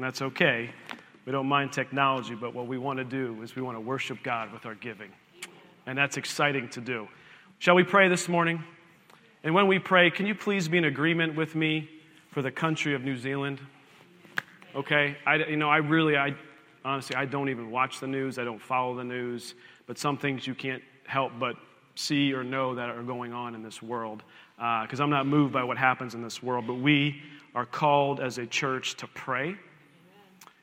and that's okay. We don't mind technology, but what we want to do is we want to worship God with our giving. And that's exciting to do. Shall we pray this morning? And when we pray, can you please be in agreement with me for the country of New Zealand? Okay? I, you know, I really, I honestly, I don't even watch the news. I don't follow the news. But some things you can't help but see or know that are going on in this world. Because uh, I'm not moved by what happens in this world. But we are called as a church to pray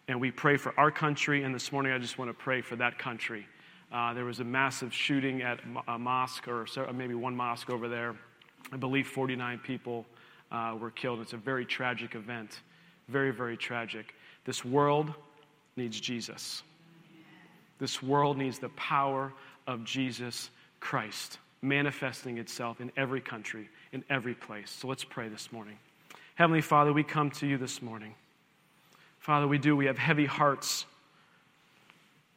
and we pray for our country. And this morning, I just want to pray for that country. Uh, there was a massive shooting at a mosque, or maybe one mosque over there. I believe 49 people uh, were killed. It's a very tragic event. Very, very tragic. This world needs Jesus. This world needs the power of Jesus Christ manifesting itself in every country, in every place. So let's pray this morning. Heavenly Father, we come to you this morning. Father, we do. We have heavy hearts,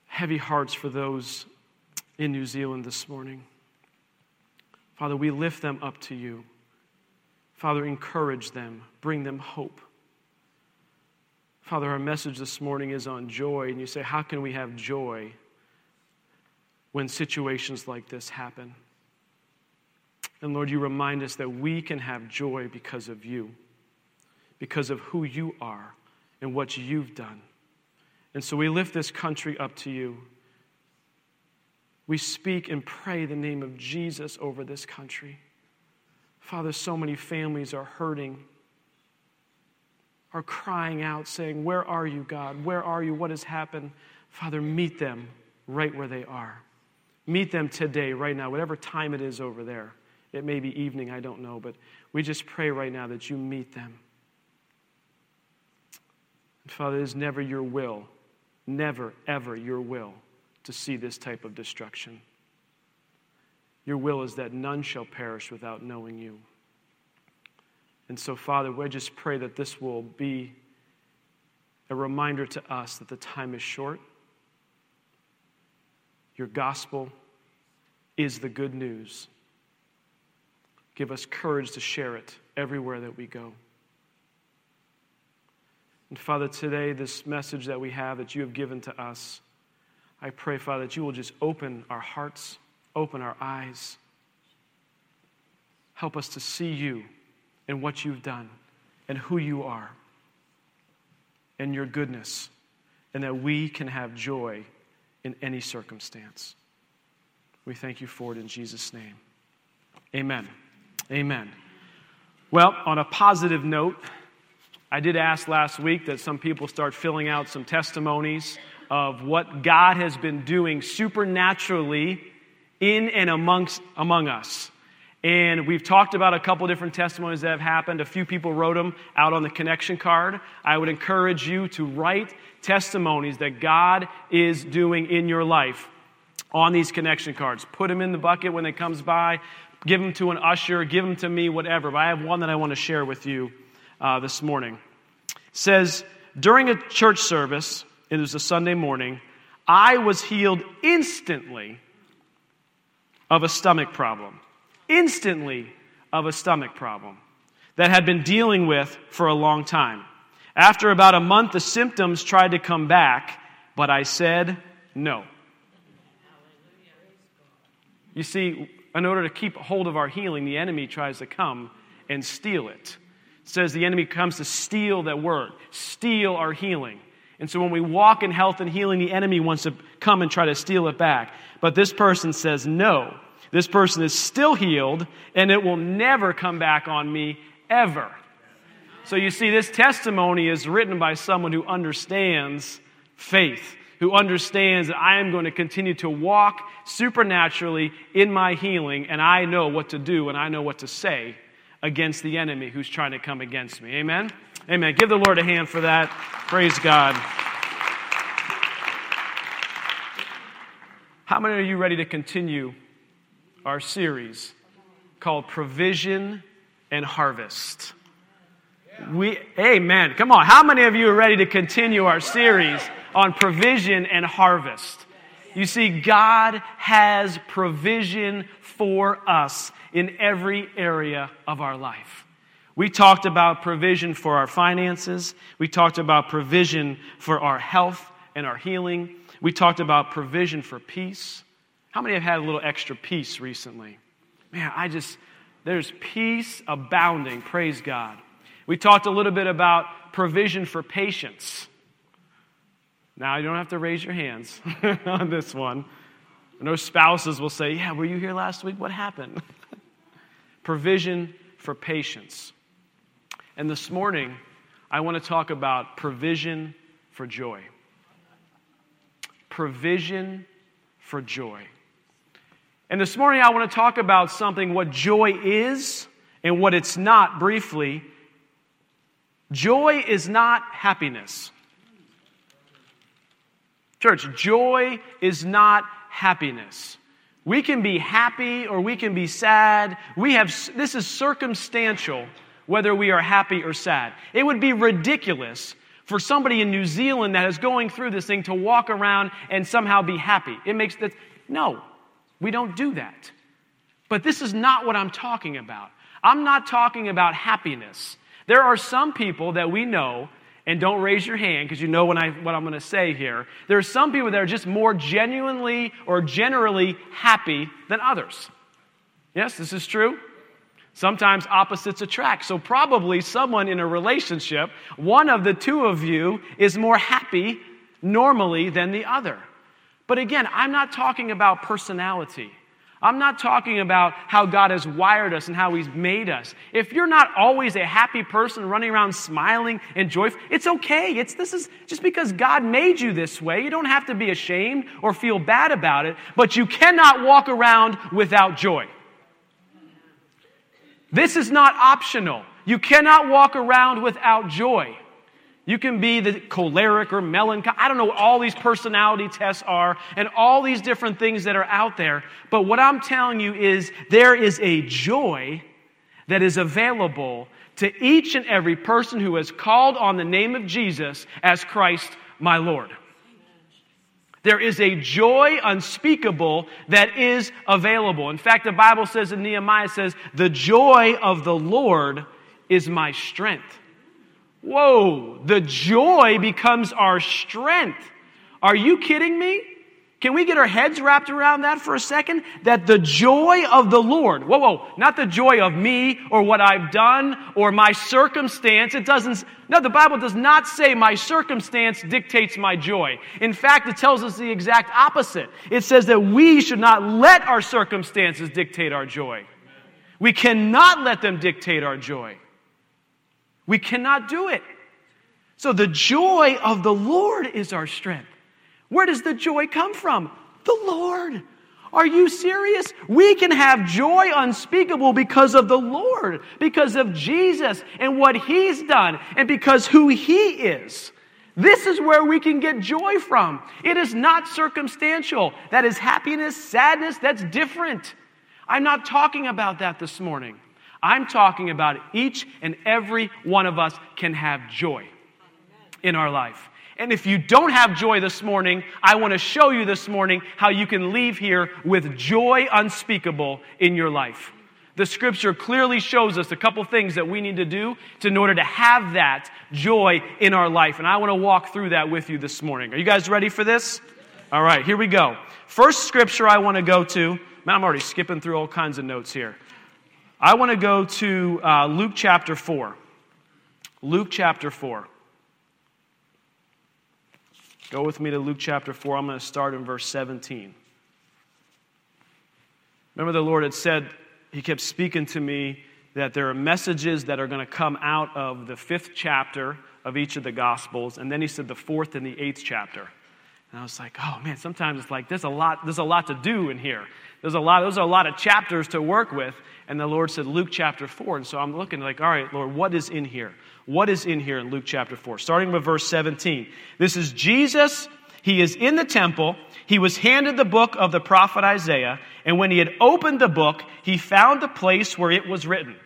heavy hearts for those in New Zealand this morning. Father, we lift them up to you. Father, encourage them, bring them hope. Father, our message this morning is on joy, and you say, How can we have joy when situations like this happen? And Lord, you remind us that we can have joy because of you, because of who you are and what you've done. And so we lift this country up to you. We speak and pray the name of Jesus over this country. Father, so many families are hurting, are crying out, saying, Where are you, God? Where are you? What has happened? Father, meet them right where they are. Meet them today, right now, whatever time it is over there. It may be evening, I don't know, but we just pray right now that you meet them. Father, it is never your will, never, ever your will to see this type of destruction. Your will is that none shall perish without knowing you. And so, Father, we just pray that this will be a reminder to us that the time is short. Your gospel is the good news. Give us courage to share it everywhere that we go. And Father, today, this message that we have that you have given to us, I pray, Father, that you will just open our hearts, open our eyes. Help us to see you and what you've done and who you are and your goodness, and that we can have joy in any circumstance. We thank you for it in Jesus' name. Amen. Amen. Well, on a positive note, I did ask last week that some people start filling out some testimonies of what God has been doing supernaturally in and amongst among us. And we've talked about a couple different testimonies that have happened. A few people wrote them out on the connection card. I would encourage you to write testimonies that God is doing in your life on these connection cards. Put them in the bucket when it comes by. Give them to an usher. Give them to me, whatever. But I have one that I want to share with you uh, this morning. It says, during a church service, it was a Sunday morning, I was healed instantly of a stomach problem. Instantly of a stomach problem that had been dealing with for a long time. After about a month, the symptoms tried to come back, but I said no. You see, in order to keep hold of our healing, the enemy tries to come and steal it says the enemy comes to steal that word, steal our healing. And so when we walk in health and healing, the enemy wants to come and try to steal it back. But this person says, no. This person is still healed, and it will never come back on me ever. So you see, this testimony is written by someone who understands faith, who understands that I am going to continue to walk supernaturally in my healing, and I know what to do and I know what to say against the enemy who's trying to come against me. Amen? Amen. Give the Lord a hand for that. Praise God. How many are you ready to continue our series called Provision and Harvest? We, amen. Come on. How many of you are ready to continue our series on provision and harvest? You see, God has provision for us in every area of our life. We talked about provision for our finances. We talked about provision for our health and our healing. We talked about provision for peace. How many have had a little extra peace recently? Man, I just, there's peace abounding. Praise God. We talked a little bit about provision for patience. Now, you don't have to raise your hands on this one. Know spouses will say, Yeah, were you here last week? What happened? provision for patience. And this morning, I want to talk about provision for joy. Provision for joy. And this morning, I want to talk about something what joy is and what it's not briefly. Joy is not happiness. Church, joy is not happiness. We can be happy or we can be sad. We have this is circumstantial whether we are happy or sad. It would be ridiculous for somebody in New Zealand that is going through this thing to walk around and somehow be happy. It makes that no. We don't do that. But this is not what I'm talking about. I'm not talking about happiness. There are some people that we know, and don't raise your hand because you know what, I, what I'm going to say here. There are some people that are just more genuinely or generally happy than others. Yes, this is true. Sometimes opposites attract. So, probably someone in a relationship, one of the two of you is more happy normally than the other. But again, I'm not talking about personality. I'm not talking about how God has wired us and how He's made us. If you're not always a happy person running around smiling and joyful, it's okay. It's, this is just because God made you this way. You don't have to be ashamed or feel bad about it, but you cannot walk around without joy. This is not optional. You cannot walk around without joy. You can be the choleric or melancholy. I don't know what all these personality tests are and all these different things that are out there. But what I'm telling you is there is a joy that is available to each and every person who has called on the name of Jesus as Christ my Lord. There is a joy unspeakable that is available. In fact, the Bible says in Nehemiah says, "The joy of the Lord is my strength." Whoa, the joy becomes our strength. Are you kidding me? Can we get our heads wrapped around that for a second? That the joy of the Lord, whoa, whoa, not the joy of me or what I've done or my circumstance. It doesn't, no, the Bible does not say my circumstance dictates my joy. In fact, it tells us the exact opposite. It says that we should not let our circumstances dictate our joy. We cannot let them dictate our joy. We cannot do it. So the joy of the Lord is our strength. Where does the joy come from? The Lord. Are you serious? We can have joy unspeakable because of the Lord, because of Jesus and what He's done, and because who He is. This is where we can get joy from. It is not circumstantial. That is happiness, sadness, that's different. I'm not talking about that this morning. I'm talking about each and every one of us can have joy in our life. And if you don't have joy this morning, I want to show you this morning how you can leave here with joy unspeakable in your life. The scripture clearly shows us a couple things that we need to do to, in order to have that joy in our life. And I want to walk through that with you this morning. Are you guys ready for this? All right, here we go. First scripture I want to go to, man, I'm already skipping through all kinds of notes here. I want to go to uh, Luke chapter 4. Luke chapter 4. Go with me to Luke chapter 4. I'm going to start in verse 17. Remember, the Lord had said, He kept speaking to me that there are messages that are going to come out of the fifth chapter of each of the Gospels. And then He said the fourth and the eighth chapter. And I was like, oh man, sometimes it's like there's a lot, there's a lot to do in here. There's a lot, those are a lot of chapters to work with. And the Lord said, Luke chapter 4. And so I'm looking like, all right, Lord, what is in here? What is in here in Luke chapter 4? Starting with verse 17. This is Jesus he is in the temple. He was handed the book of the prophet Isaiah, and when he had opened the book, he found the place where it was written.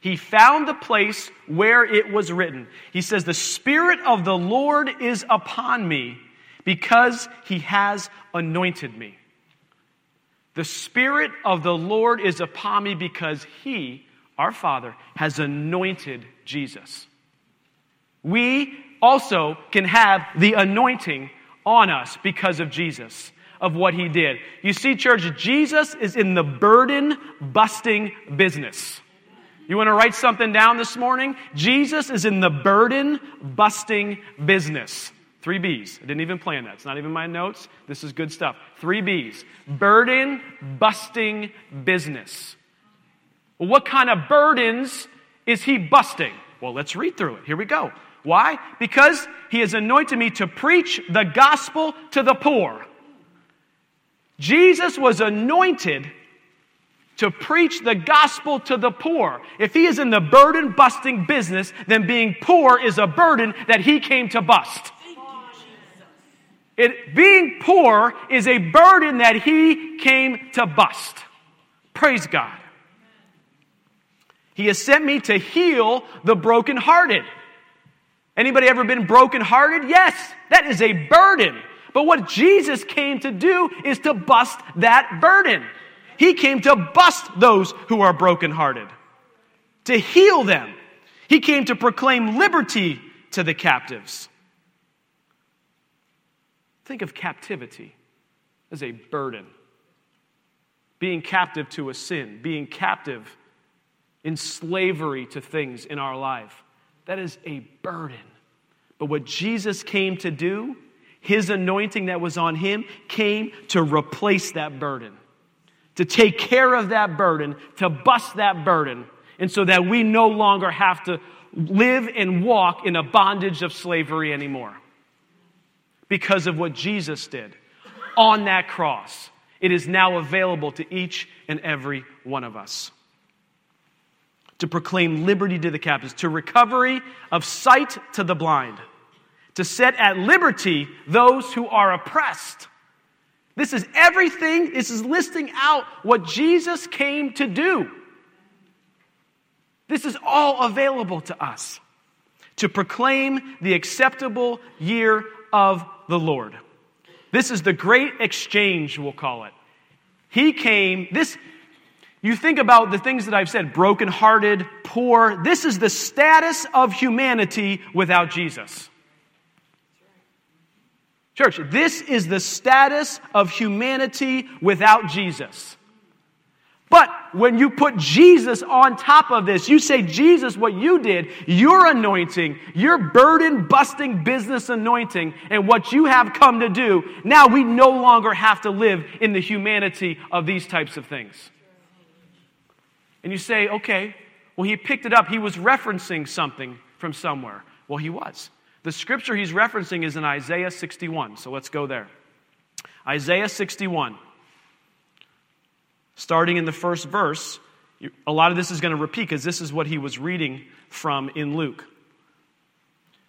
He found the place where it was written. He says, The Spirit of the Lord is upon me because he has anointed me. The Spirit of the Lord is upon me because he, our Father, has anointed Jesus. We also can have the anointing on us because of Jesus, of what he did. You see, church, Jesus is in the burden busting business. You want to write something down this morning? Jesus is in the burden busting business. Three B's. I didn't even plan that. It's not even my notes. This is good stuff. Three B's. Burden busting business. What kind of burdens is he busting? Well, let's read through it. Here we go. Why? Because he has anointed me to preach the gospel to the poor. Jesus was anointed to preach the gospel to the poor. If he is in the burden busting business, then being poor is a burden that he came to bust. It, being poor is a burden that he came to bust. Praise God. He has sent me to heal the brokenhearted. Anybody ever been brokenhearted? Yes, that is a burden. But what Jesus came to do is to bust that burden. He came to bust those who are brokenhearted, to heal them. He came to proclaim liberty to the captives Think of captivity as a burden. Being captive to a sin, being captive in slavery to things in our life. That is a burden. But what Jesus came to do, his anointing that was on him, came to replace that burden, to take care of that burden, to bust that burden, and so that we no longer have to live and walk in a bondage of slavery anymore because of what Jesus did on that cross. It is now available to each and every one of us. To proclaim liberty to the captives, to recovery of sight to the blind, to set at liberty those who are oppressed. This is everything, this is listing out what Jesus came to do. This is all available to us to proclaim the acceptable year of the Lord. This is the great exchange, we'll call it. He came, this, you think about the things that I've said brokenhearted, poor. This is the status of humanity without Jesus. Church, this is the status of humanity without Jesus. But when you put Jesus on top of this, you say, Jesus, what you did, your anointing, your burden busting business anointing, and what you have come to do, now we no longer have to live in the humanity of these types of things. And you say, okay, well, he picked it up. He was referencing something from somewhere. Well, he was. The scripture he's referencing is in Isaiah 61. So let's go there. Isaiah 61 starting in the first verse, a lot of this is going to repeat because this is what he was reading from in Luke.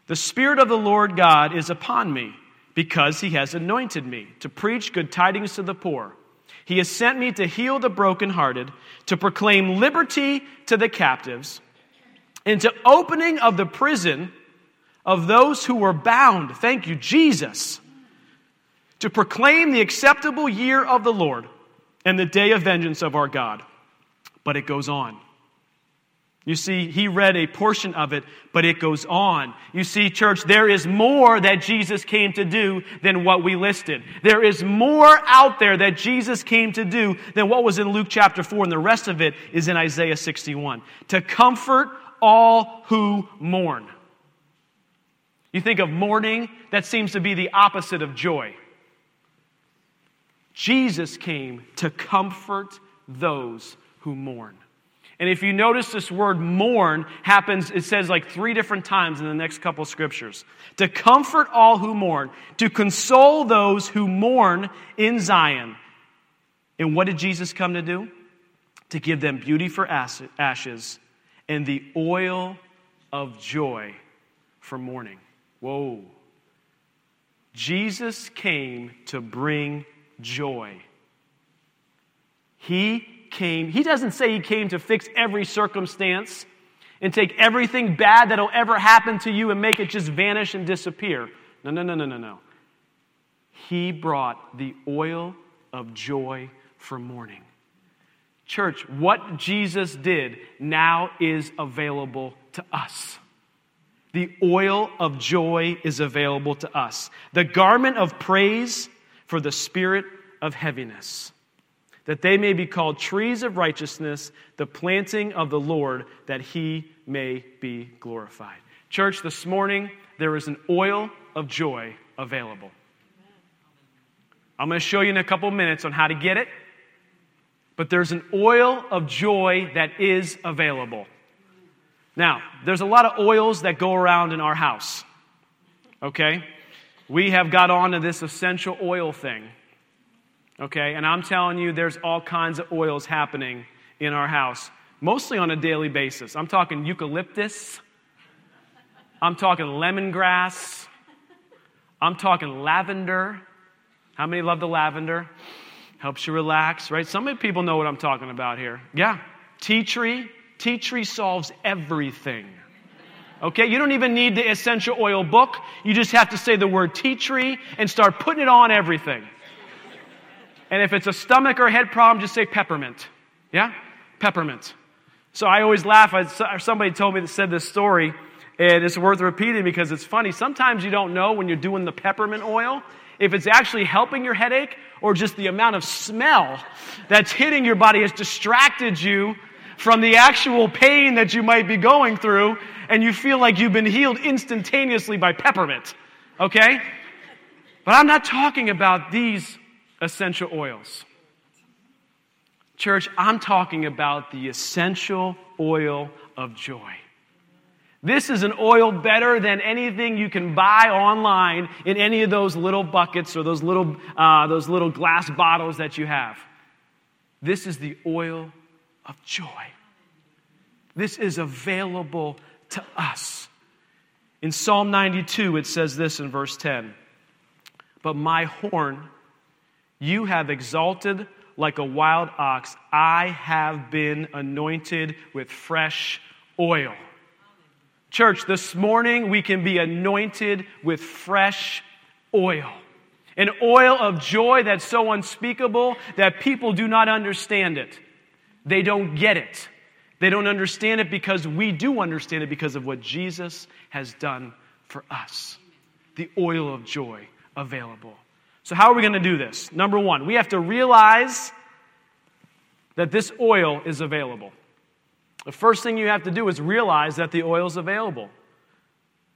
The Spirit of the Lord God is upon me because he has anointed me to preach good tidings to the poor. He has sent me to heal the brokenhearted, to proclaim liberty to the captives, and to opening of the prison of those who were bound. Thank you, Jesus. To proclaim the acceptable year of the Lord and the day of vengeance of our God. But it goes on. You see, he read a portion of it, but it goes on. You see, church, there is more that Jesus came to do than what we listed. There is more out there that Jesus came to do than what was in Luke chapter 4, and the rest of it is in Isaiah 61. To comfort all who mourn. You think of mourning, that seems to be the opposite of joy. Jesus came to comfort those who mourn. And if you notice this word mourn happens, it says like three different times in the next couple scriptures. To comfort all who mourn, to console those who mourn in Zion. And what did Jesus come to do? To give them beauty for ashes and the oil of joy for mourning. Whoa. Jesus came to bring joy. He came, he doesn't say he came to fix every circumstance and take everything bad that'll ever happen to you and make it just vanish and disappear. No, no, no, no, no, no. He brought the oil of joy for mourning. Church, what Jesus did now is available to us. The oil of joy is available to us. The garment of praise for the spirit of heaviness, that they may be called trees of righteousness, the planting of the Lord, that he may be glorified. Church, this morning there is an oil of joy available. I'm going to show you in a couple minutes on how to get it, but there's an oil of joy that is available. Now, there's a lot of oils that go around in our house. Okay? We have got onto this essential oil thing. Okay? And I'm telling you, there's all kinds of oils happening in our house, mostly on a daily basis. I'm talking eucalyptus, I'm talking lemongrass, I'm talking lavender. How many love the lavender? Helps you relax, right? Some people know what I'm talking about here. Yeah. Tea tree. Tea tree solves everything. Okay? You don't even need the essential oil book. You just have to say the word tea tree and start putting it on everything. And if it's a stomach or head problem, just say peppermint. Yeah? Peppermint. So I always laugh. Somebody told me that said this story, and it's worth repeating because it's funny. Sometimes you don't know when you're doing the peppermint oil if it's actually helping your headache or just the amount of smell that's hitting your body has distracted you from the actual pain that you might be going through, and you feel like you've been healed instantaneously by peppermint. Okay? But I'm not talking about these essential oils. Church, I'm talking about the essential oil of joy. This is an oil better than anything you can buy online in any of those little buckets or those little, uh, those little glass bottles that you have. This is the oil of joy. This is available to us. In Psalm 92, it says this in verse 10 But my horn you have exalted like a wild ox. I have been anointed with fresh oil. Church, this morning we can be anointed with fresh oil. An oil of joy that's so unspeakable that people do not understand it. They don't get it. They don't understand it because we do understand it because of what Jesus has done for us. The oil of joy available. So, how are we going to do this? Number one, we have to realize that this oil is available. The first thing you have to do is realize that the oil is available.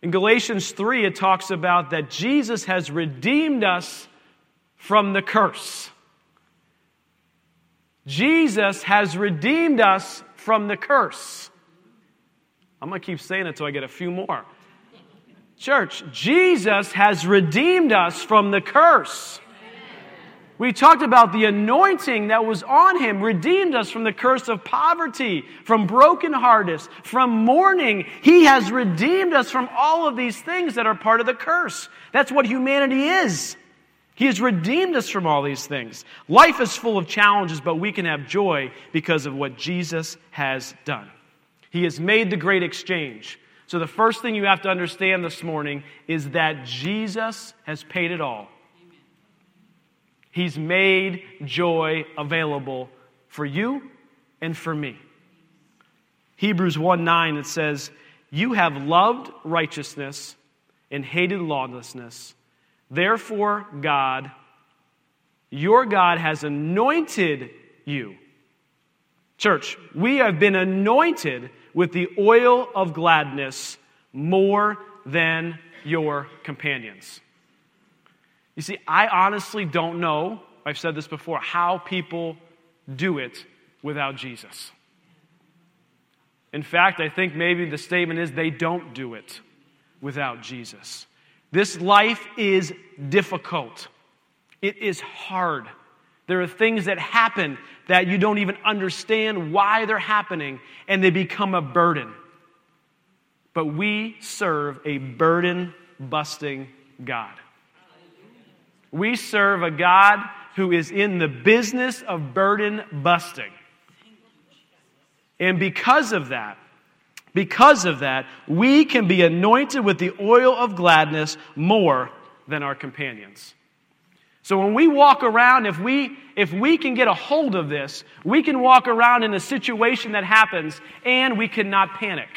In Galatians 3, it talks about that Jesus has redeemed us from the curse. Jesus has redeemed us from the curse. I'm going to keep saying it until I get a few more. Church, Jesus has redeemed us from the curse. We talked about the anointing that was on him, redeemed us from the curse of poverty, from brokenheartedness, from mourning. He has redeemed us from all of these things that are part of the curse. That's what humanity is. He has redeemed us from all these things. Life is full of challenges, but we can have joy because of what Jesus has done. He has made the great exchange. So, the first thing you have to understand this morning is that Jesus has paid it all. He's made joy available for you and for me. Hebrews 1 9, it says, You have loved righteousness and hated lawlessness. Therefore, God, your God has anointed you. Church, we have been anointed with the oil of gladness more than your companions. You see, I honestly don't know, I've said this before, how people do it without Jesus. In fact, I think maybe the statement is they don't do it without Jesus. This life is difficult, it is hard. There are things that happen that you don't even understand why they're happening, and they become a burden. But we serve a burden busting God. We serve a God who is in the business of burden busting. And because of that, because of that, we can be anointed with the oil of gladness more than our companions. So when we walk around, if we, if we can get a hold of this, we can walk around in a situation that happens and we cannot panic.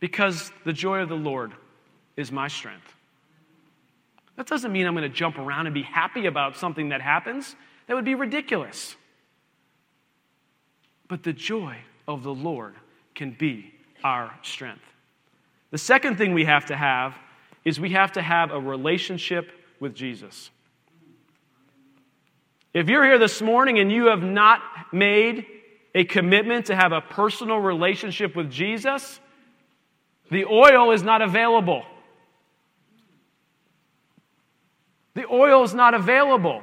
Because the joy of the Lord is my strength. That doesn't mean I'm going to jump around and be happy about something that happens. That would be ridiculous. But the joy of the Lord can be our strength. The second thing we have to have is we have to have a relationship with Jesus. If you're here this morning and you have not made a commitment to have a personal relationship with Jesus, the oil is not available. The oil is not available.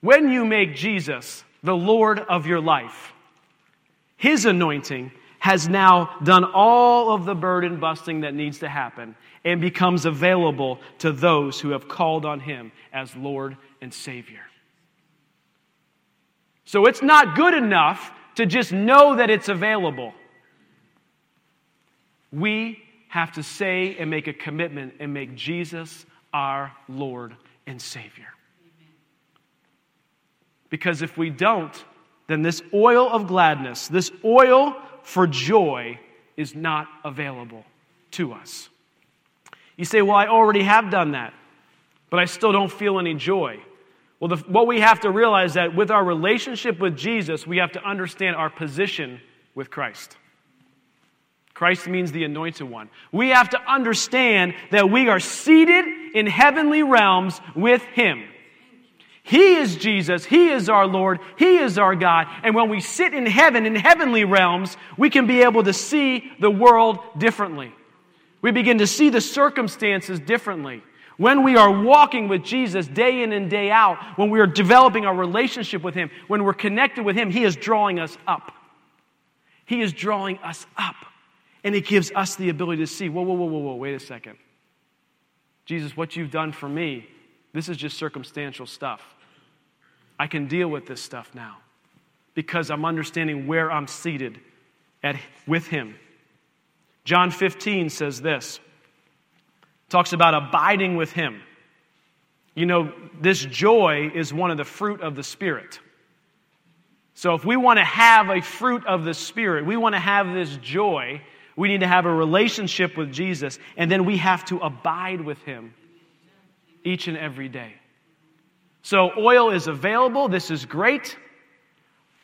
When you make Jesus the Lord of your life, His anointing has now done all of the burden busting that needs to happen and becomes available to those who have called on Him as Lord and Savior. So it's not good enough to just know that it's available. We have to say and make a commitment and make Jesus our Lord and Savior. Because if we don't, then this oil of gladness, this oil for joy, is not available to us. You say, Well, I already have done that, but I still don't feel any joy. Well, the, what we have to realize is that with our relationship with Jesus, we have to understand our position with Christ. Christ means the anointed one. We have to understand that we are seated in heavenly realms with Him. He is Jesus. He is our Lord. He is our God. And when we sit in heaven, in heavenly realms, we can be able to see the world differently. We begin to see the circumstances differently. When we are walking with Jesus day in and day out, when we are developing our relationship with Him, when we're connected with Him, He is drawing us up. He is drawing us up. And it gives us the ability to see whoa, whoa, whoa, whoa, whoa, wait a second. Jesus, what you've done for me, this is just circumstantial stuff. I can deal with this stuff now because I'm understanding where I'm seated at, with Him. John 15 says this talks about abiding with Him. You know, this joy is one of the fruit of the Spirit. So, if we want to have a fruit of the Spirit, we want to have this joy, we need to have a relationship with Jesus, and then we have to abide with Him each and every day. So, oil is available. This is great.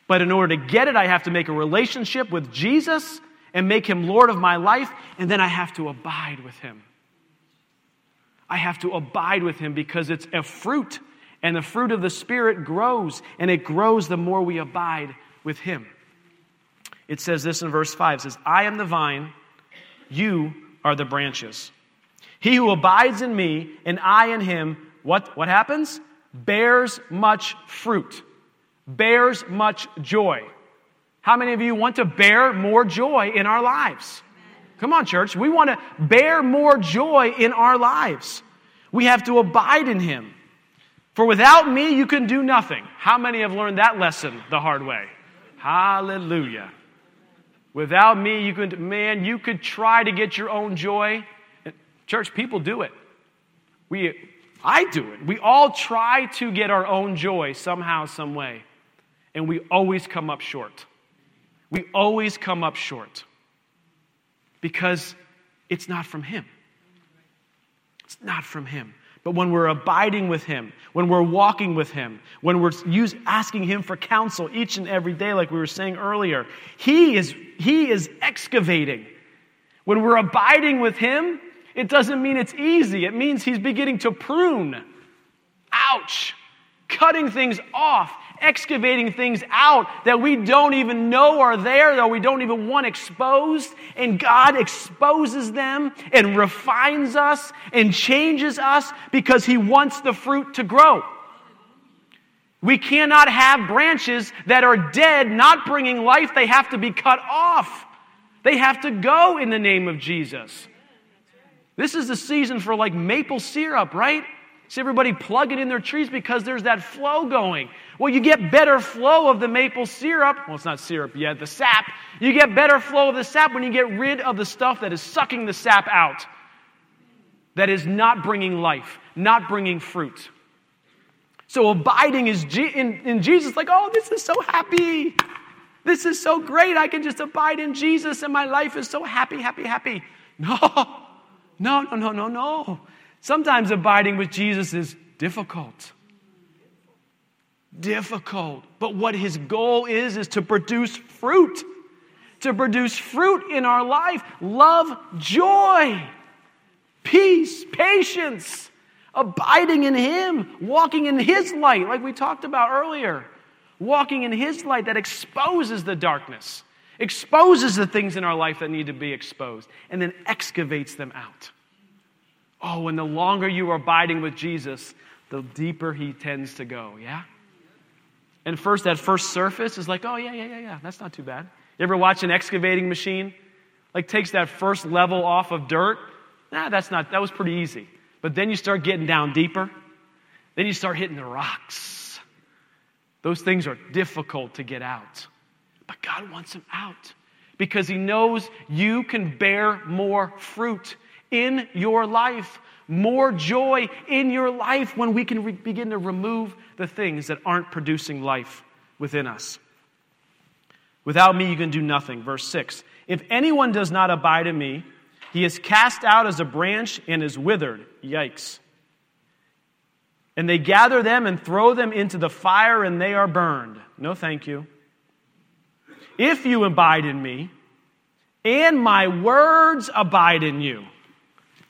But in order to get it, I have to make a relationship with Jesus and make Him Lord of my life, and then I have to abide with Him. I have to abide with Him because it's a fruit, and the fruit of the Spirit grows, and it grows the more we abide with Him. It says this in verse 5 it says, I am the vine, you are the branches. He who abides in me and I in him, what, what happens? Bears much fruit, bears much joy. How many of you want to bear more joy in our lives? Come on, church. We want to bear more joy in our lives. We have to abide in him. For without me, you can do nothing. How many have learned that lesson the hard way? Hallelujah. Without me, you could, man, you could try to get your own joy. Church, people do it. We, I do it. We all try to get our own joy somehow, some way. And we always come up short. We always come up short. Because it's not from Him. It's not from Him. But when we're abiding with Him, when we're walking with Him, when we're use, asking Him for counsel each and every day, like we were saying earlier, He is, he is excavating. When we're abiding with Him, it doesn't mean it's easy. It means He's beginning to prune. Ouch! Cutting things off, excavating things out that we don't even know are there, that we don't even want exposed. And God exposes them and refines us and changes us because He wants the fruit to grow. We cannot have branches that are dead, not bringing life. They have to be cut off. They have to go in the name of Jesus. This is the season for like maple syrup, right? See everybody plug it in their trees because there's that flow going. Well, you get better flow of the maple syrup. Well, it's not syrup yet, the sap. You get better flow of the sap when you get rid of the stuff that is sucking the sap out, that is not bringing life, not bringing fruit. So abiding is in, in Jesus, like, oh, this is so happy. This is so great. I can just abide in Jesus and my life is so happy, happy, happy. No, no, no, no, no, no. Sometimes abiding with Jesus is difficult. Difficult. But what his goal is, is to produce fruit. To produce fruit in our life love, joy, peace, patience, abiding in him, walking in his light, like we talked about earlier. Walking in his light that exposes the darkness, exposes the things in our life that need to be exposed, and then excavates them out. Oh, and the longer you are abiding with Jesus, the deeper he tends to go, yeah? And first, that first surface is like, oh, yeah, yeah, yeah, yeah, that's not too bad. You ever watch an excavating machine? Like takes that first level off of dirt? Nah, that's not, that was pretty easy. But then you start getting down deeper. Then you start hitting the rocks. Those things are difficult to get out. But God wants them out because He knows you can bear more fruit in your life, more joy in your life when we can re- begin to remove the things that aren't producing life within us. Without me, you can do nothing. Verse 6 If anyone does not abide in me, he is cast out as a branch and is withered. Yikes. And they gather them and throw them into the fire, and they are burned. No, thank you. If you abide in me, and my words abide in you,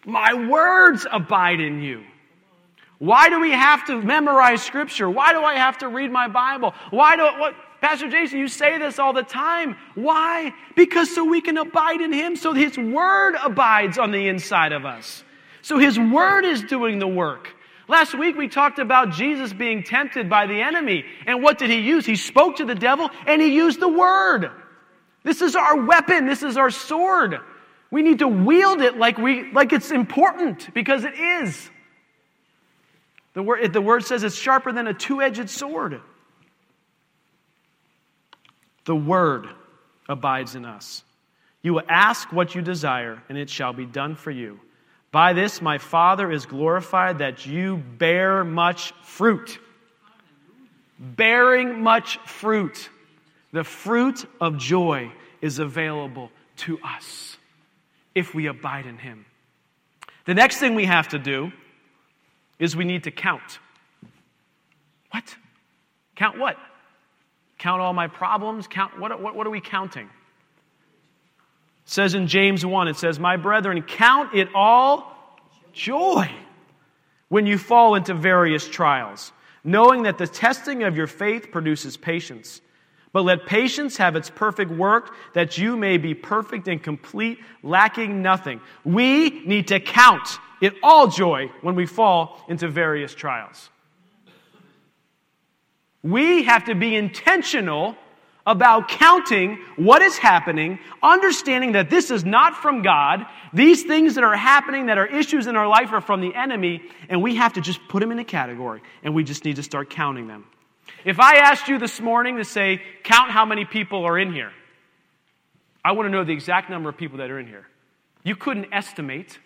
my words abide in you. Why do we have to memorize scripture? Why do I have to read my Bible? Why do what Pastor Jason, you say this all the time. Why? Because so we can abide in him, so his word abides on the inside of us. So his word is doing the work. Last week we talked about Jesus being tempted by the enemy. And what did he use? He spoke to the devil and he used the word. This is our weapon. This is our sword. We need to wield it like, we, like it's important because it is. The word, the word says it's sharper than a two edged sword. The word abides in us. You will ask what you desire, and it shall be done for you. By this my Father is glorified that you bear much fruit. Bearing much fruit. The fruit of joy is available to us if we abide in Him. The next thing we have to do is we need to count. What? Count what? Count all my problems? Count what, what, what are we counting? It says in James 1, it says, My brethren, count it all joy when you fall into various trials, knowing that the testing of your faith produces patience. But let patience have its perfect work, that you may be perfect and complete, lacking nothing. We need to count it all joy when we fall into various trials. We have to be intentional about counting what is happening, understanding that this is not from God. These things that are happening, that are issues in our life, are from the enemy, and we have to just put them in a category, and we just need to start counting them. If I asked you this morning to say, count how many people are in here, I want to know the exact number of people that are in here. You couldn't estimate,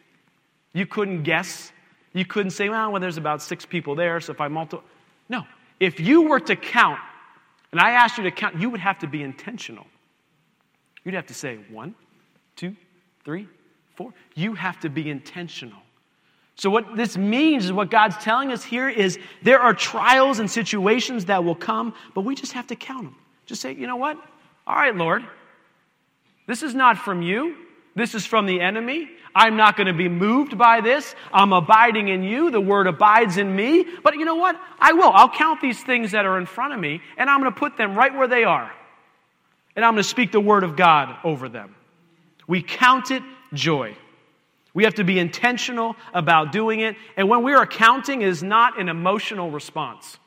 you couldn't guess, you couldn't say, well, well there's about six people there, so if I multiply. No. If you were to count, and I asked you to count, you would have to be intentional. You'd have to say one, two, three, four. You have to be intentional. So, what this means is what God's telling us here is there are trials and situations that will come, but we just have to count them. Just say, you know what? All right, Lord, this is not from you. This is from the enemy. I'm not going to be moved by this. I'm abiding in you. The word abides in me. But you know what? I will. I'll count these things that are in front of me, and I'm going to put them right where they are. And I'm going to speak the word of God over them. We count it joy. We have to be intentional about doing it. And when we are counting, is not an emotional response.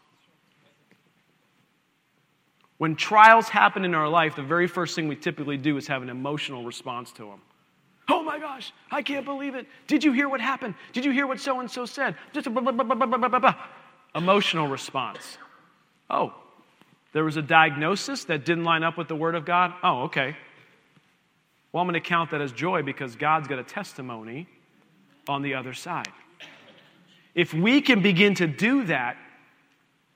When trials happen in our life, the very first thing we typically do is have an emotional response to them. Oh my gosh, I can't believe it. Did you hear what happened? Did you hear what so and so said? Just a blah, blah, blah, blah, blah, blah, blah. Emotional response. Oh, there was a diagnosis that didn't line up with the Word of God? Oh, okay. Well, I'm going to count that as joy because God's got a testimony on the other side. If we can begin to do that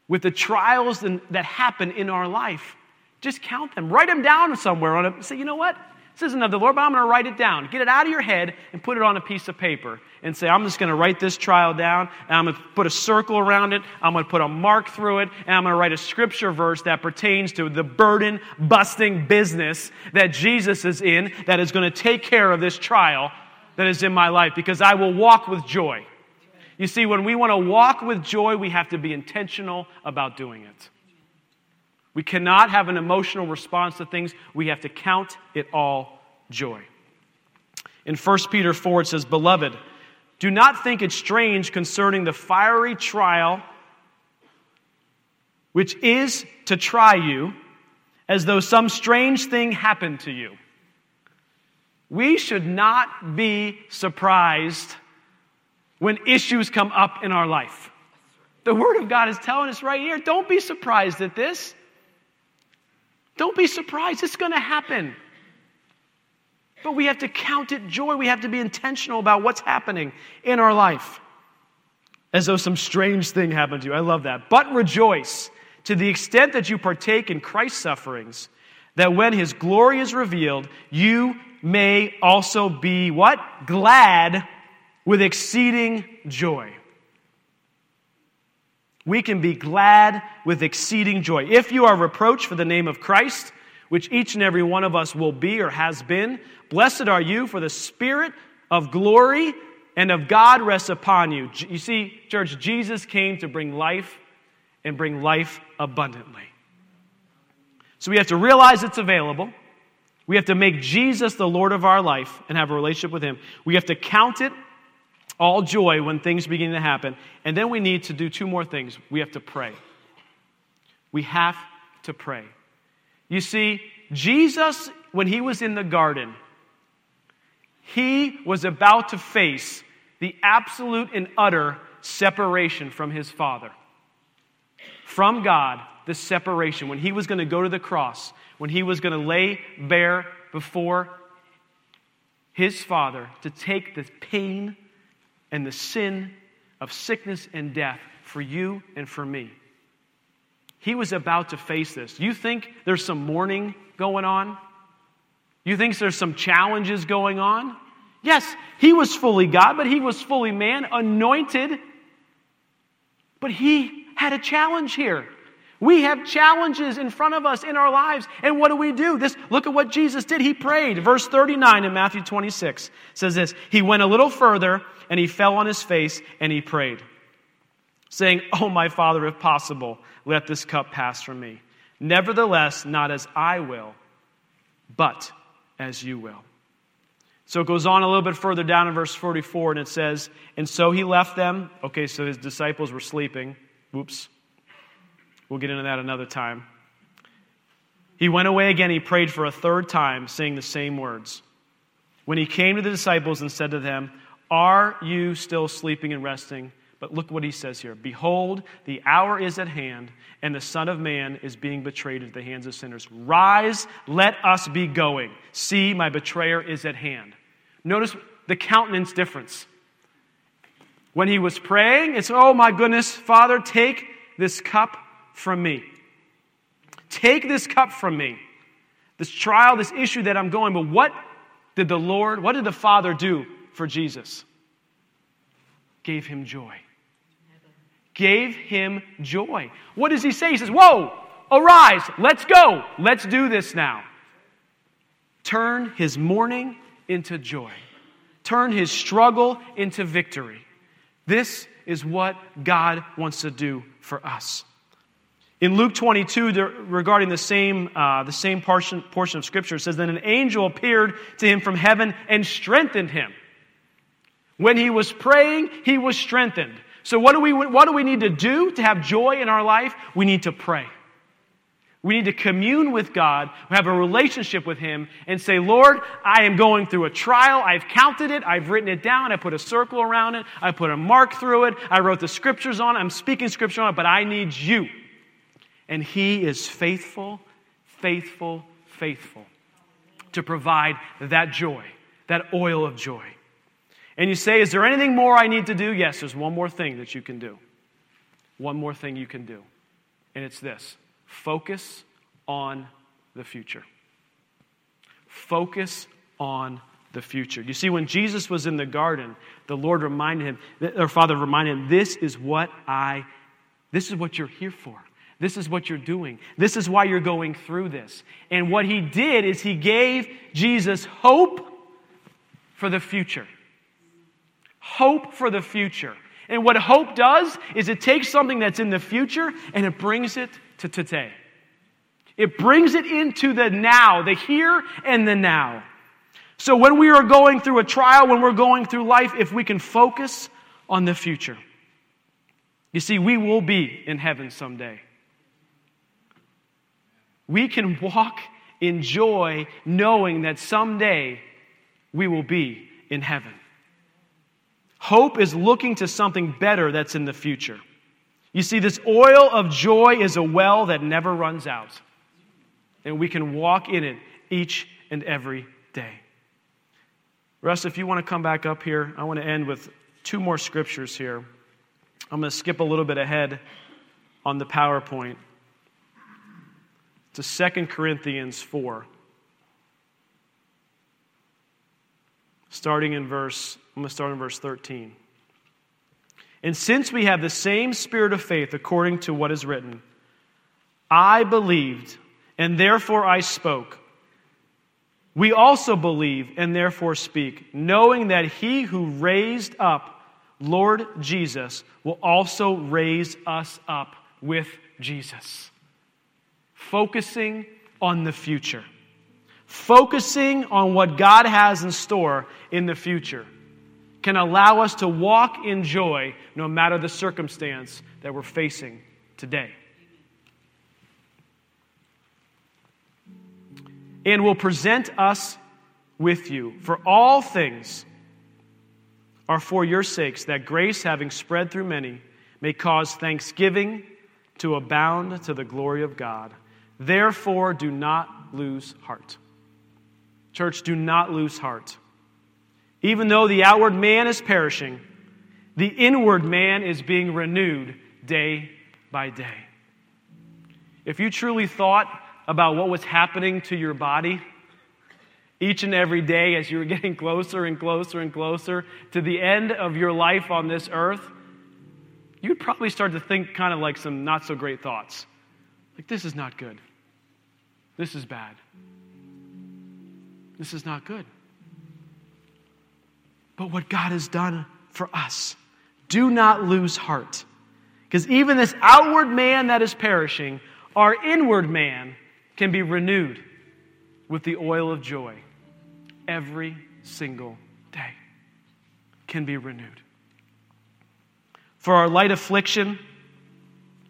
with the trials that happen in our life, just count them. Write them down somewhere on a, say, you know what? This isn't of the Lord, but I'm going to write it down. Get it out of your head and put it on a piece of paper and say, I'm just going to write this trial down and I'm going to put a circle around it. I'm going to put a mark through it and I'm going to write a scripture verse that pertains to the burden busting business that Jesus is in that is going to take care of this trial that is in my life because I will walk with joy. You see, when we want to walk with joy, we have to be intentional about doing it. We cannot have an emotional response to things. We have to count it all joy. In 1 Peter 4, it says, Beloved, do not think it strange concerning the fiery trial which is to try you, as though some strange thing happened to you. We should not be surprised when issues come up in our life. The Word of God is telling us right here don't be surprised at this. Don't be surprised. It's going to happen. But we have to count it joy. We have to be intentional about what's happening in our life. As though some strange thing happened to you. I love that. But rejoice to the extent that you partake in Christ's sufferings, that when his glory is revealed, you may also be what? Glad with exceeding joy we can be glad with exceeding joy. If you are reproached for the name of Christ, which each and every one of us will be or has been, blessed are you, for the Spirit of glory and of God rests upon you. You see, church, Jesus came to bring life and bring life abundantly. So we have to realize it's available. We have to make Jesus the Lord of our life and have a relationship with Him. We have to count it all joy when things begin to happen. And then we need to do two more things. We have to pray. We have to pray. You see, Jesus, when he was in the garden, he was about to face the absolute and utter separation from his Father. From God, the separation. When he was going to go to the cross, when he was going to lay bare before his Father to take the pain and the sin of sickness and death for you and for me. He was about to face this. You think there's some mourning going on? You think there's some challenges going on? Yes, he was fully God, but he was fully man, anointed. But he had a challenge here. We have challenges in front of us in our lives. And what do we do? This, look at what Jesus did. He prayed. Verse 39 in Matthew 26 says this He went a little further and he fell on his face and he prayed, saying, Oh, my Father, if possible, let this cup pass from me. Nevertheless, not as I will, but as you will. So it goes on a little bit further down in verse 44, and it says, And so he left them. Okay, so his disciples were sleeping. Whoops. We'll get into that another time. He went away again. He prayed for a third time, saying the same words. When he came to the disciples and said to them, Are you still sleeping and resting? But look what he says here Behold, the hour is at hand, and the Son of Man is being betrayed into the hands of sinners. Rise, let us be going. See, my betrayer is at hand. Notice the countenance difference. When he was praying, it's, Oh my goodness, Father, take this cup from me. Take this cup from me. This trial, this issue that I'm going, but what did the Lord, what did the Father do for Jesus? Gave him joy. Gave him joy. What does he say? He says, Whoa, arise, let's go, let's do this now. Turn his mourning into joy, turn his struggle into victory. This is what God wants to do for us. In Luke 22, regarding the same, uh, the same portion, portion of Scripture, it says, Then an angel appeared to him from heaven and strengthened him. When he was praying, he was strengthened. So, what do, we, what do we need to do to have joy in our life? We need to pray. We need to commune with God, have a relationship with Him, and say, Lord, I am going through a trial. I've counted it. I've written it down. I put a circle around it. I put a mark through it. I wrote the scriptures on it. I'm speaking scripture on it, but I need you. And He is faithful, faithful, faithful to provide that joy, that oil of joy. And you say, Is there anything more I need to do? Yes, there's one more thing that you can do. One more thing you can do. And it's this Focus on the future. Focus on the future. You see, when Jesus was in the garden, the Lord reminded him, or Father reminded him, this is what I, this is what you're here for. This is what you're doing. This is why you're going through this. And what he did is he gave Jesus hope for the future. Hope for the future. And what hope does is it takes something that's in the future and it brings it to today. It brings it into the now, the here and the now. So when we are going through a trial, when we're going through life, if we can focus on the future, you see, we will be in heaven someday. We can walk in joy knowing that someday we will be in heaven. Hope is looking to something better that's in the future. You see, this oil of joy is a well that never runs out, and we can walk in it each and every day. Russ, if you want to come back up here, I want to end with two more scriptures here. I'm going to skip a little bit ahead on the PowerPoint to 2 Corinthians 4. Starting in verse, I'm going to start in verse 13. And since we have the same spirit of faith according to what is written, I believed, and therefore I spoke. We also believe and therefore speak, knowing that he who raised up Lord Jesus will also raise us up with Jesus. Focusing on the future, focusing on what God has in store in the future can allow us to walk in joy no matter the circumstance that we're facing today. And will present us with you. For all things are for your sakes, that grace, having spread through many, may cause thanksgiving to abound to the glory of God. Therefore, do not lose heart. Church, do not lose heart. Even though the outward man is perishing, the inward man is being renewed day by day. If you truly thought about what was happening to your body each and every day as you were getting closer and closer and closer to the end of your life on this earth, you'd probably start to think kind of like some not so great thoughts. Like, this is not good. This is bad. This is not good but what God has done for us. Do not lose heart. Because even this outward man that is perishing, our inward man can be renewed with the oil of joy every single day. Can be renewed. For our light affliction,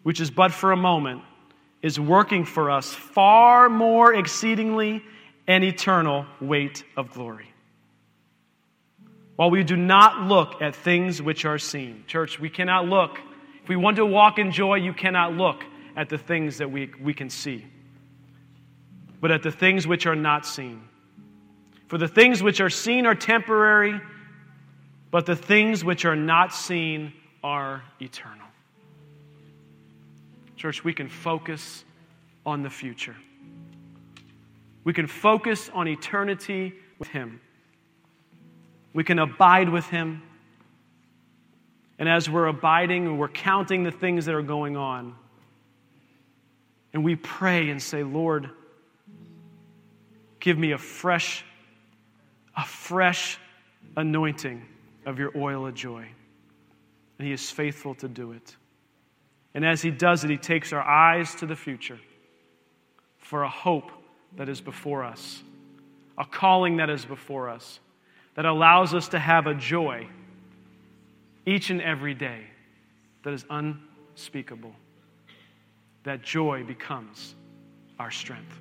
which is but for a moment, is working for us far more exceedingly and eternal weight of glory while we do not look at things which are seen. Church, we cannot look. If we want to walk in joy, you cannot look at the things that we, we can see, but at the things which are not seen. For the things which are seen are temporary, but the things which are not seen are eternal. Church, we can focus on the future. We can focus on eternity with Him. We can abide with Him. And as we're abiding and we're counting the things that are going on, and we pray and say, Lord, give me a fresh, a fresh anointing of your oil of joy. And He is faithful to do it. And as He does it, He takes our eyes to the future for a hope that is before us, a calling that is before us that allows us to have a joy each and every day that is unspeakable. That joy becomes our strength.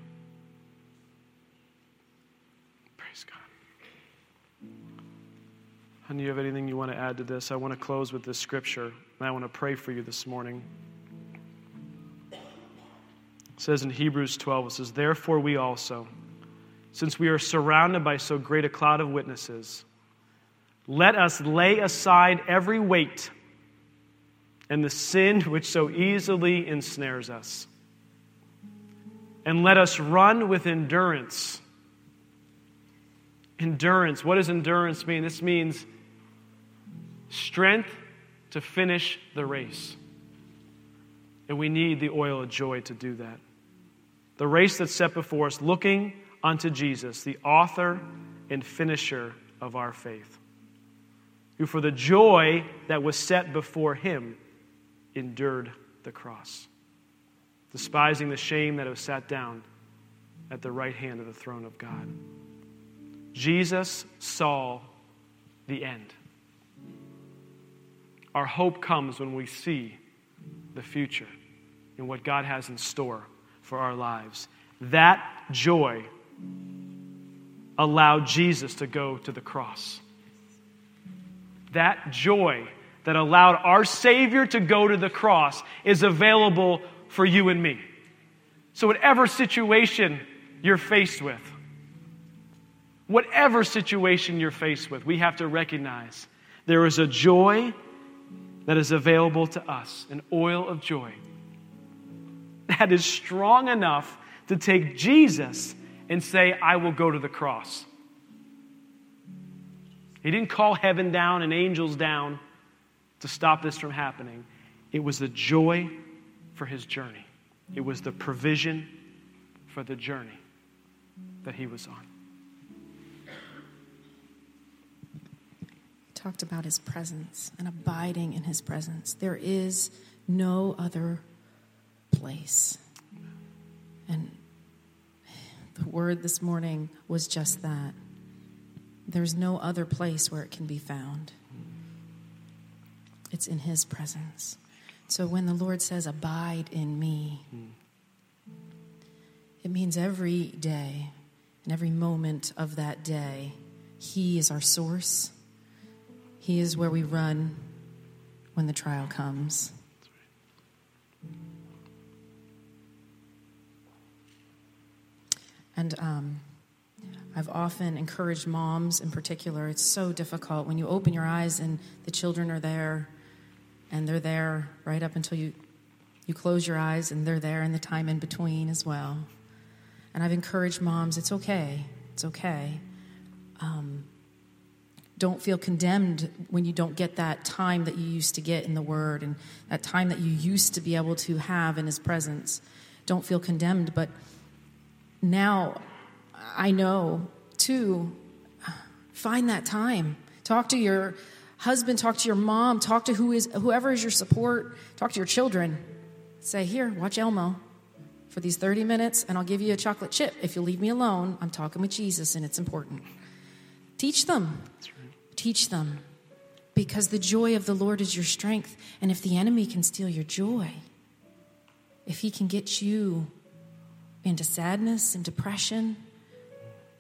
Honey, you have anything you want to add to this? I want to close with this scripture, and I want to pray for you this morning. It says in Hebrews 12, it says, Therefore we also, since we are surrounded by so great a cloud of witnesses, let us lay aside every weight and the sin which so easily ensnares us. And let us run with endurance. Endurance. What does endurance mean? This means strength to finish the race. And we need the oil of joy to do that. The race that's set before us, looking unto Jesus, the author and finisher of our faith, who for the joy that was set before him endured the cross, despising the shame that was sat down at the right hand of the throne of God. Jesus saw the end. Our hope comes when we see the future and what God has in store for our lives. That joy allowed Jesus to go to the cross. That joy that allowed our Savior to go to the cross is available for you and me. So, whatever situation you're faced with, whatever situation you're faced with, we have to recognize there is a joy that is available to us, an oil of joy that is strong enough to take Jesus and say, I will go to the cross. He didn't call heaven down and angels down to stop this from happening. It was the joy for his journey, it was the provision for the journey that he was on. Talked about his presence and abiding in his presence. There is no other place. And the word this morning was just that. There's no other place where it can be found. It's in His presence. So when the Lord says, Abide in me, it means every day and every moment of that day, He is our source. He is where we run when the trial comes. And um, I've often encouraged moms in particular. It's so difficult when you open your eyes and the children are there, and they're there right up until you, you close your eyes, and they're there in the time in between as well. And I've encouraged moms it's okay, it's okay. Um, don't feel condemned when you don't get that time that you used to get in the Word and that time that you used to be able to have in His presence. Don't feel condemned, but now I know too, find that time. Talk to your husband, talk to your mom, talk to who is whoever is your support, talk to your children. Say, here, watch Elmo for these 30 minutes, and I'll give you a chocolate chip. If you leave me alone, I'm talking with Jesus, and it's important. Teach them. Teach them. Because the joy of the Lord is your strength. And if the enemy can steal your joy, if he can get you into sadness and depression,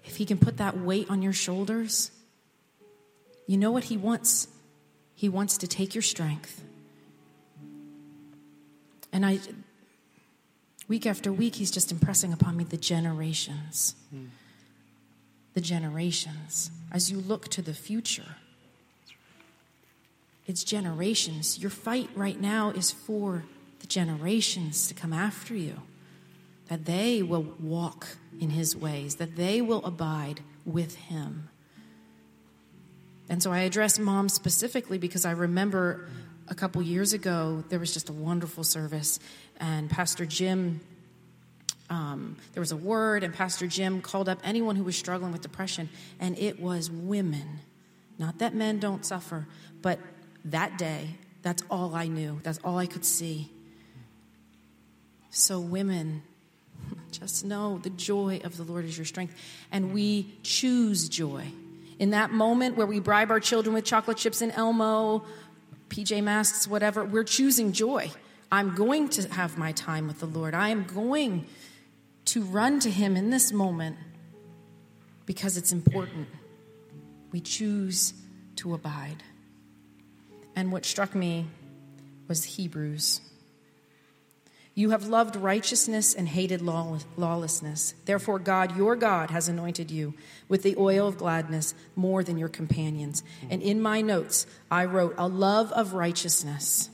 if He can put that weight on your shoulders, you know what He wants? He wants to take your strength. And I, week after week, He's just impressing upon me the generations. Mm. The generations. As you look to the future, it's generations. Your fight right now is for the generations to come after you that they will walk in his ways, that they will abide with him. And so I address mom specifically because I remember a couple years ago there was just a wonderful service, and Pastor Jim. Um, there was a word, and Pastor Jim called up anyone who was struggling with depression, and it was women. Not that men don't suffer, but that day, that's all I knew. That's all I could see. So, women, just know the joy of the Lord is your strength. And we choose joy. In that moment where we bribe our children with chocolate chips and Elmo, PJ Masks, whatever, we're choosing joy. I'm going to have my time with the Lord. I am going to run to Him in this moment because it's important. We choose to abide. And what struck me was Hebrews. You have loved righteousness and hated lawlessness. Therefore, God, your God, has anointed you with the oil of gladness more than your companions. And in my notes, I wrote, a love of righteousness.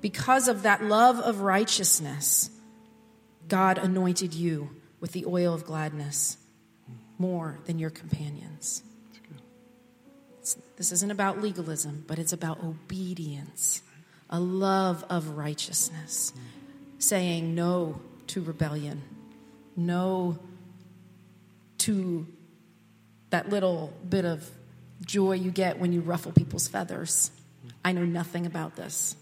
Because of that love of righteousness, God anointed you with the oil of gladness more than your companions. This isn't about legalism, but it's about obedience, a love of righteousness, saying no to rebellion, no to that little bit of joy you get when you ruffle people's feathers. I know nothing about this.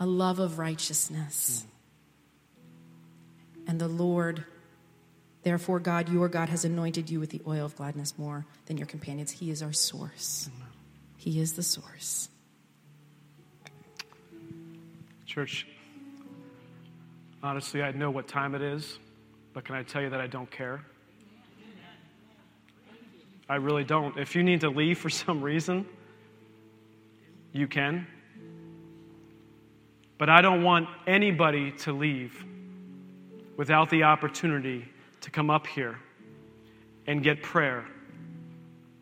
A love of righteousness. And the Lord Therefore, God, your God, has anointed you with the oil of gladness more than your companions. He is our source. He is the source. Church, honestly, I know what time it is, but can I tell you that I don't care? I really don't. If you need to leave for some reason, you can. But I don't want anybody to leave without the opportunity to come up here and get prayer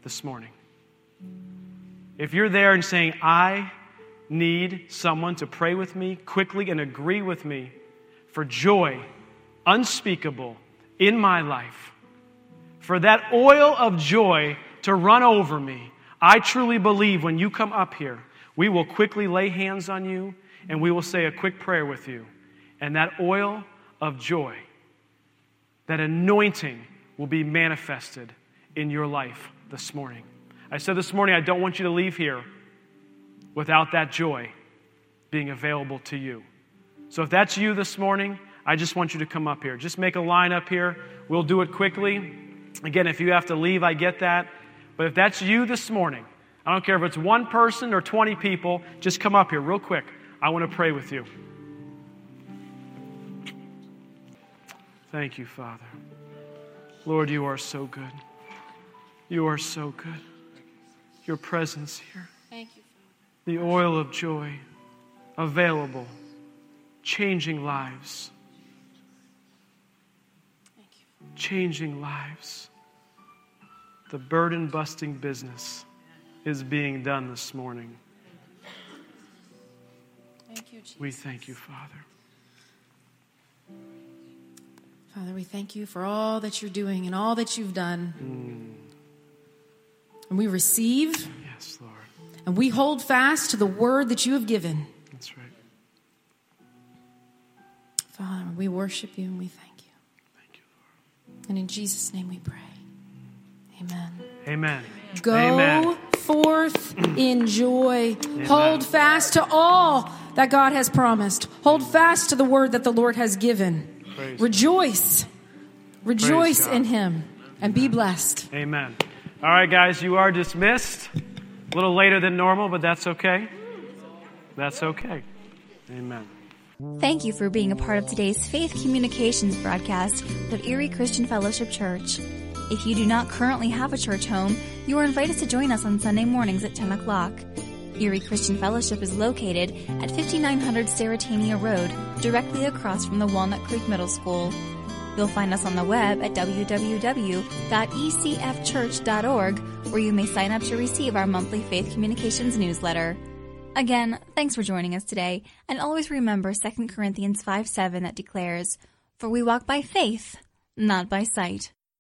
this morning. If you're there and saying, I need someone to pray with me quickly and agree with me for joy unspeakable in my life, for that oil of joy to run over me, I truly believe when you come up here, we will quickly lay hands on you and we will say a quick prayer with you. And that oil of joy that anointing will be manifested in your life this morning. I said this morning, I don't want you to leave here without that joy being available to you. So if that's you this morning, I just want you to come up here. Just make a line up here. We'll do it quickly. Again, if you have to leave, I get that. But if that's you this morning, I don't care if it's one person or 20 people, just come up here real quick. I want to pray with you. Thank you, Father. Lord, you are so good. You are so good. Your presence here. Thank you, The oil of joy available, changing lives. Thank you. Changing lives. The burden busting business is being done this morning. Thank you, Jesus. We thank you, Father. Father, we thank you for all that you're doing and all that you've done. Mm. And we receive. Yes, Lord. And we hold fast to the word that you have given. That's right. Father, we worship you and we thank you. Thank you, Lord. And in Jesus' name we pray. Amen. Amen. Go Amen. forth in joy. Hold fast to all that God has promised. Hold fast to the word that the Lord has given. Praise Rejoice. Rejoice God. in Him and be blessed. Amen. All right, guys, you are dismissed. A little later than normal, but that's okay. That's okay. Amen. Thank you for being a part of today's Faith Communications broadcast of Erie Christian Fellowship Church. If you do not currently have a church home, you are invited to join us on Sunday mornings at 10 o'clock. Erie Christian Fellowship is located at 5900 Sterrettania Road, directly across from the Walnut Creek Middle School. You'll find us on the web at www.ecfchurch.org, where you may sign up to receive our monthly Faith Communications newsletter. Again, thanks for joining us today, and always remember 2 Corinthians 5 7 that declares, For we walk by faith, not by sight.